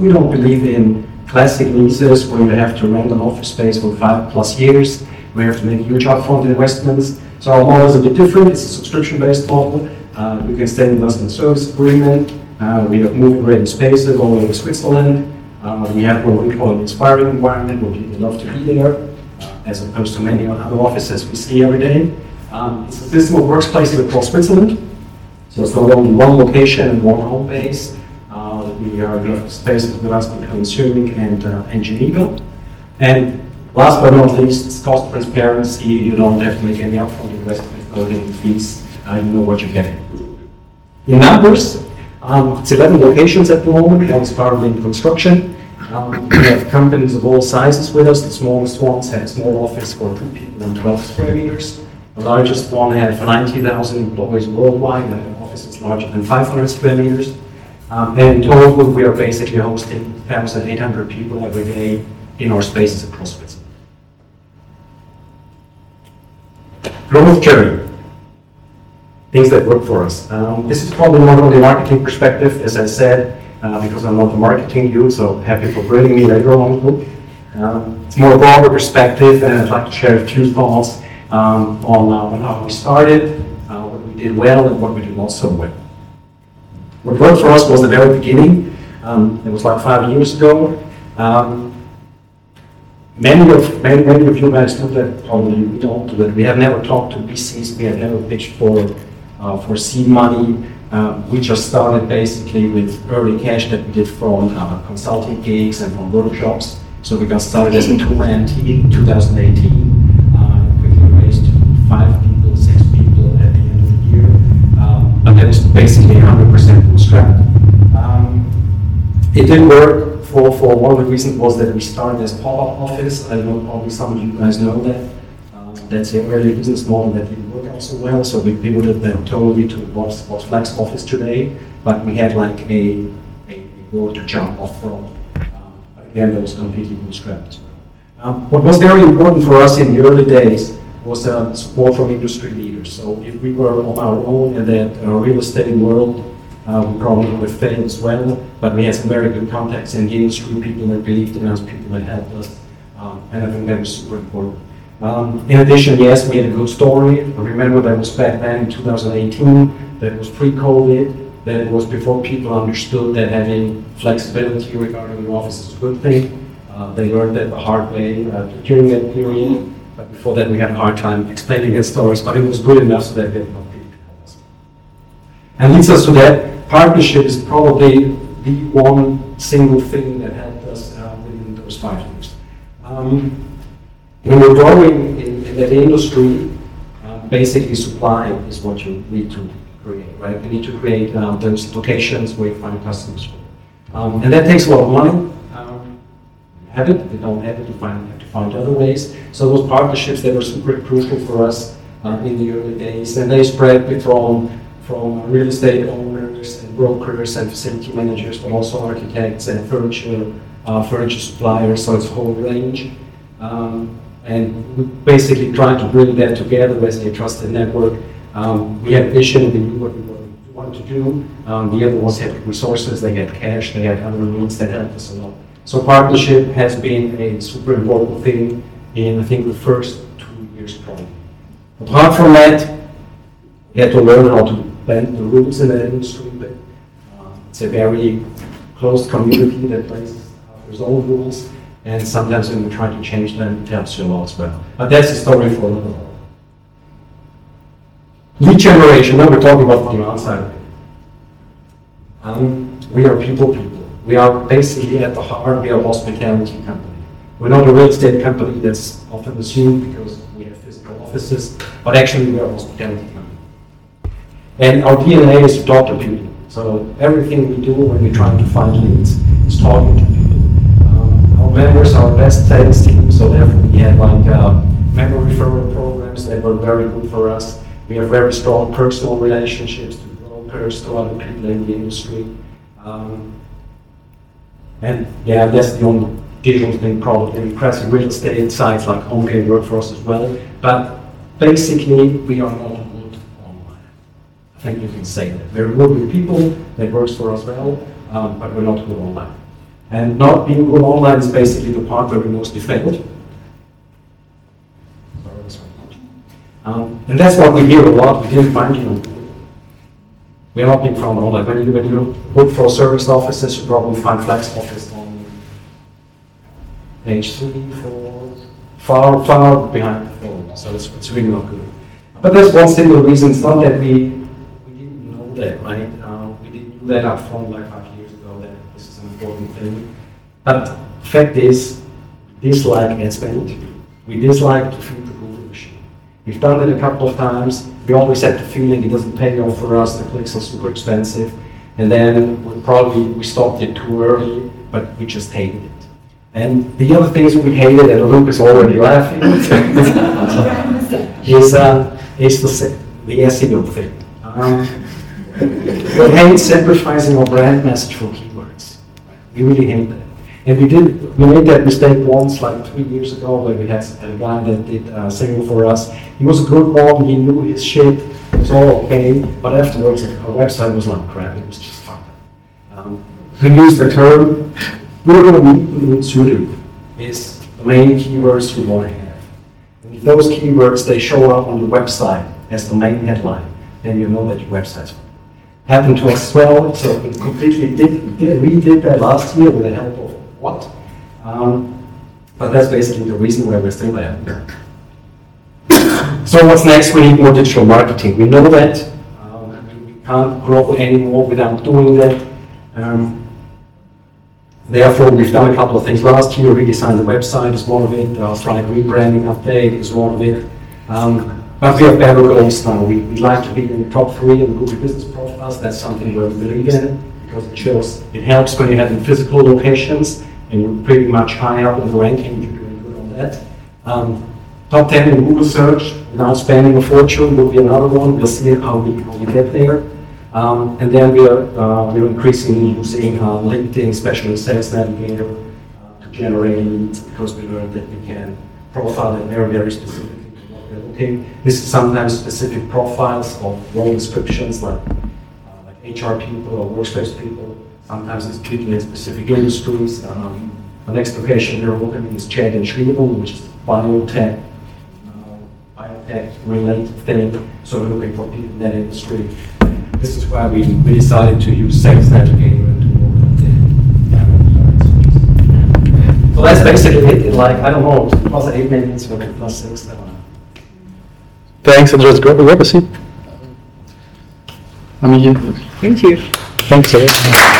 We don't believe in classic leases where you have to rent an office space for five plus years. We have to make huge upfront investments. So our model is a bit different. It's a subscription-based model. Uh, you can stay with us in service agreement. Uh, we have moving ready spaces all over Switzerland. Uh, we have what we call an inspiring environment where people love to be there, uh, as opposed to many other offices we see every day. Um, it's a system of workplaces across Switzerland. So it's not only one location and one home base. Uh, we are have spaces with us between Zurich and, uh, and Geneva. And last but not least, it's cost transparency. You don't have to make any upfront investment, hidden fees. Uh, you know what you're getting. In numbers, um, it's 11 locations at the moment. One's currently in construction. Um, we have companies of all sizes with us. The smallest ones have a small office for two people and 12 square meters. The largest one has 90,000 employees worldwide. and The office is larger than 500 square meters. Um, and in total, we are basically hosting 1,800 people every day in our spaces across Switzerland. Growth journey. Things that work for us. Um, this is probably more on the marketing perspective, as I said, uh, because I'm not a marketing dude, so happy for bringing me later on. Um, it's more a broader perspective, and I'd like to share a few thoughts um, on, uh, how we started, uh, what we did well, and what we did not so well. What worked for us was the very beginning. Um, it was like five years ago. Um, many of many, many of you guys know that probably we don't do that. We have never talked to VCs. We have never pitched for for seed money. Um, we just started basically with early cash that we did from uh, consulting gigs and from workshops. So we got started as a two-man team in 2018. Uh, quickly raised five people, six people at the end of the year. Um, but that was basically 100% bootstrapped. Um, it didn't work for, for one of the reasons was that we started as pop-up office. I know probably some of you guys know that. Um, that's a early business model that didn't work out so well. So we pivoted them totally to what's, what's Flexoffice today. But we had like a, a goal to jump off from. Um, again, that was completely bootstrapped. Um, what was very important for us in the early days was uh, support from industry leaders. So if we were on our own in that uh, real estate world, uh, we probably would failed as well. But we had some very good contacts in the industry, people that believed in us, people that helped us, um, and I think that was super important. Um, in addition, yes, we had a good story. I remember that was back then in 2018. That was pre-COVID. That it was before people understood that having flexibility regarding the office is a good thing. Uh, they learned that the hard way uh, during that period. But before that, we had a hard time explaining the stories. But it was good enough so that they help us. And leads us to that partnership is probably the one single thing that helped us uh, within those five years. Um, when you're growing in, in that industry, uh, basically supply is what you need to create, right? You need to create um, those locations where you find customers. Um, and that takes a lot of money. Um, have it, you don't have it, you find, have to find other ways. So those partnerships that were super crucial for us uh, in the early days, and they spread from from real estate owners and brokers and facility managers, but also architects and furniture uh, furniture suppliers. So it's a whole range. Um, and we basically trying to bring that together as a trusted network. Um, we had a vision, we knew what we wanted to do. Um, the other ones had resources, they had cash, they had other means that helped us a lot. So partnership has been a super important thing in, I think, the first two years probably. Apart from that, we had to learn how to bend the rules in the industry, but uh, it's a very closed community that plays its own rules. And sometimes when we try to change them, it helps you a lot as well. But that's a story for another one. Generation, now we're talking about the demand side. Um, we are people people. We are basically at the heart, we are a hospitality company. We're not a real estate company that's often assumed because we have physical offices, but actually we are a hospitality company. And our DNA is to talk to people. So everything we do when we're trying to find leads is talking to people members are best sales so therefore we had like uh, member referral programs that were very good for us. We have very strong personal relationships to brokers, to other people in the industry. Um, and yeah, that's the only digital thing probably impressive real estate sites like HomeGate work for us as well. But basically, we are not good online. I think you can say that. We're good with people, that works for us well, um, but we're not good online. And not being online is basically the part where we mostly failed. Um, and that's what we hear a lot. We didn't find, you know, we are not being from online. When you, when you look for service offices, you probably find Flexoffice on page three, four, far, far behind the phone. So it's, it's really not good. But there's one simple reason. It's not that we, we didn't know that, right? Uh, we didn't do that up front like five years ago that this is an important thing. But fact is, dislike ad spend. We dislike to feed the Google machine. We've done it a couple of times. We always had the feeling it doesn't pay off for us. The clicks are super expensive. And then we probably we stopped it too early, but we just hated it. And the other things we hated, and Luke is already laughing, is, uh, is the, the SEO thing. Um, we hate sacrificing our brand message for keywords. We really hate that. And we did, we made that mistake once, like three years ago, where we had a guy that did uh, SEO for us. He was a good one, he knew his shit, it was all okay, but afterwards, our website was like crap, it was just fucked up. Um, To use the term, we're going to need suited is the main keywords we want to have. And if those keywords, they show up on the website as the main headline, then you know that your website's happened to us as well, so we completely did, did redid that last year with the help of what? Um, but that's basically the reason why we're still there. So what's next? We need more digital marketing. We know that. Um, we can't grow anymore without doing that. Um, Therefore, we've done a couple of things. Last year, we redesigned the website is one of it. Our slight rebranding update is one of it. Um, but we have better goals now. We, we'd like to be in the top three in the Google Business Profiles. That's something we believe in because it shows, it helps when you have in physical locations and you're pretty much high up in the ranking. You're doing good on that. Um, top 10 in Google search now spending a fortune will be another one. We'll see how we, how we get there. Um, and then we are, uh, we're increasingly using uh, LinkedIn, especially Sales Navigator, uh, to generate leads because we learned that we can profile them very, very specifically This is sometimes specific profiles of role descriptions like, uh, like HR people or workspace people. Sometimes it's people in specific industries. Um, the next location we're looking is Chad and Schlieren, which is biotech, uh, biotech related thing. So we're looking for people in that industry. This is why we, we decided to use sex and the. So that's basically it, like, I don't know, plus eight minutes plus six, I don't know. Thanks, Andreas. Grab, grab a seat. I mean, you- Thank you. thanks.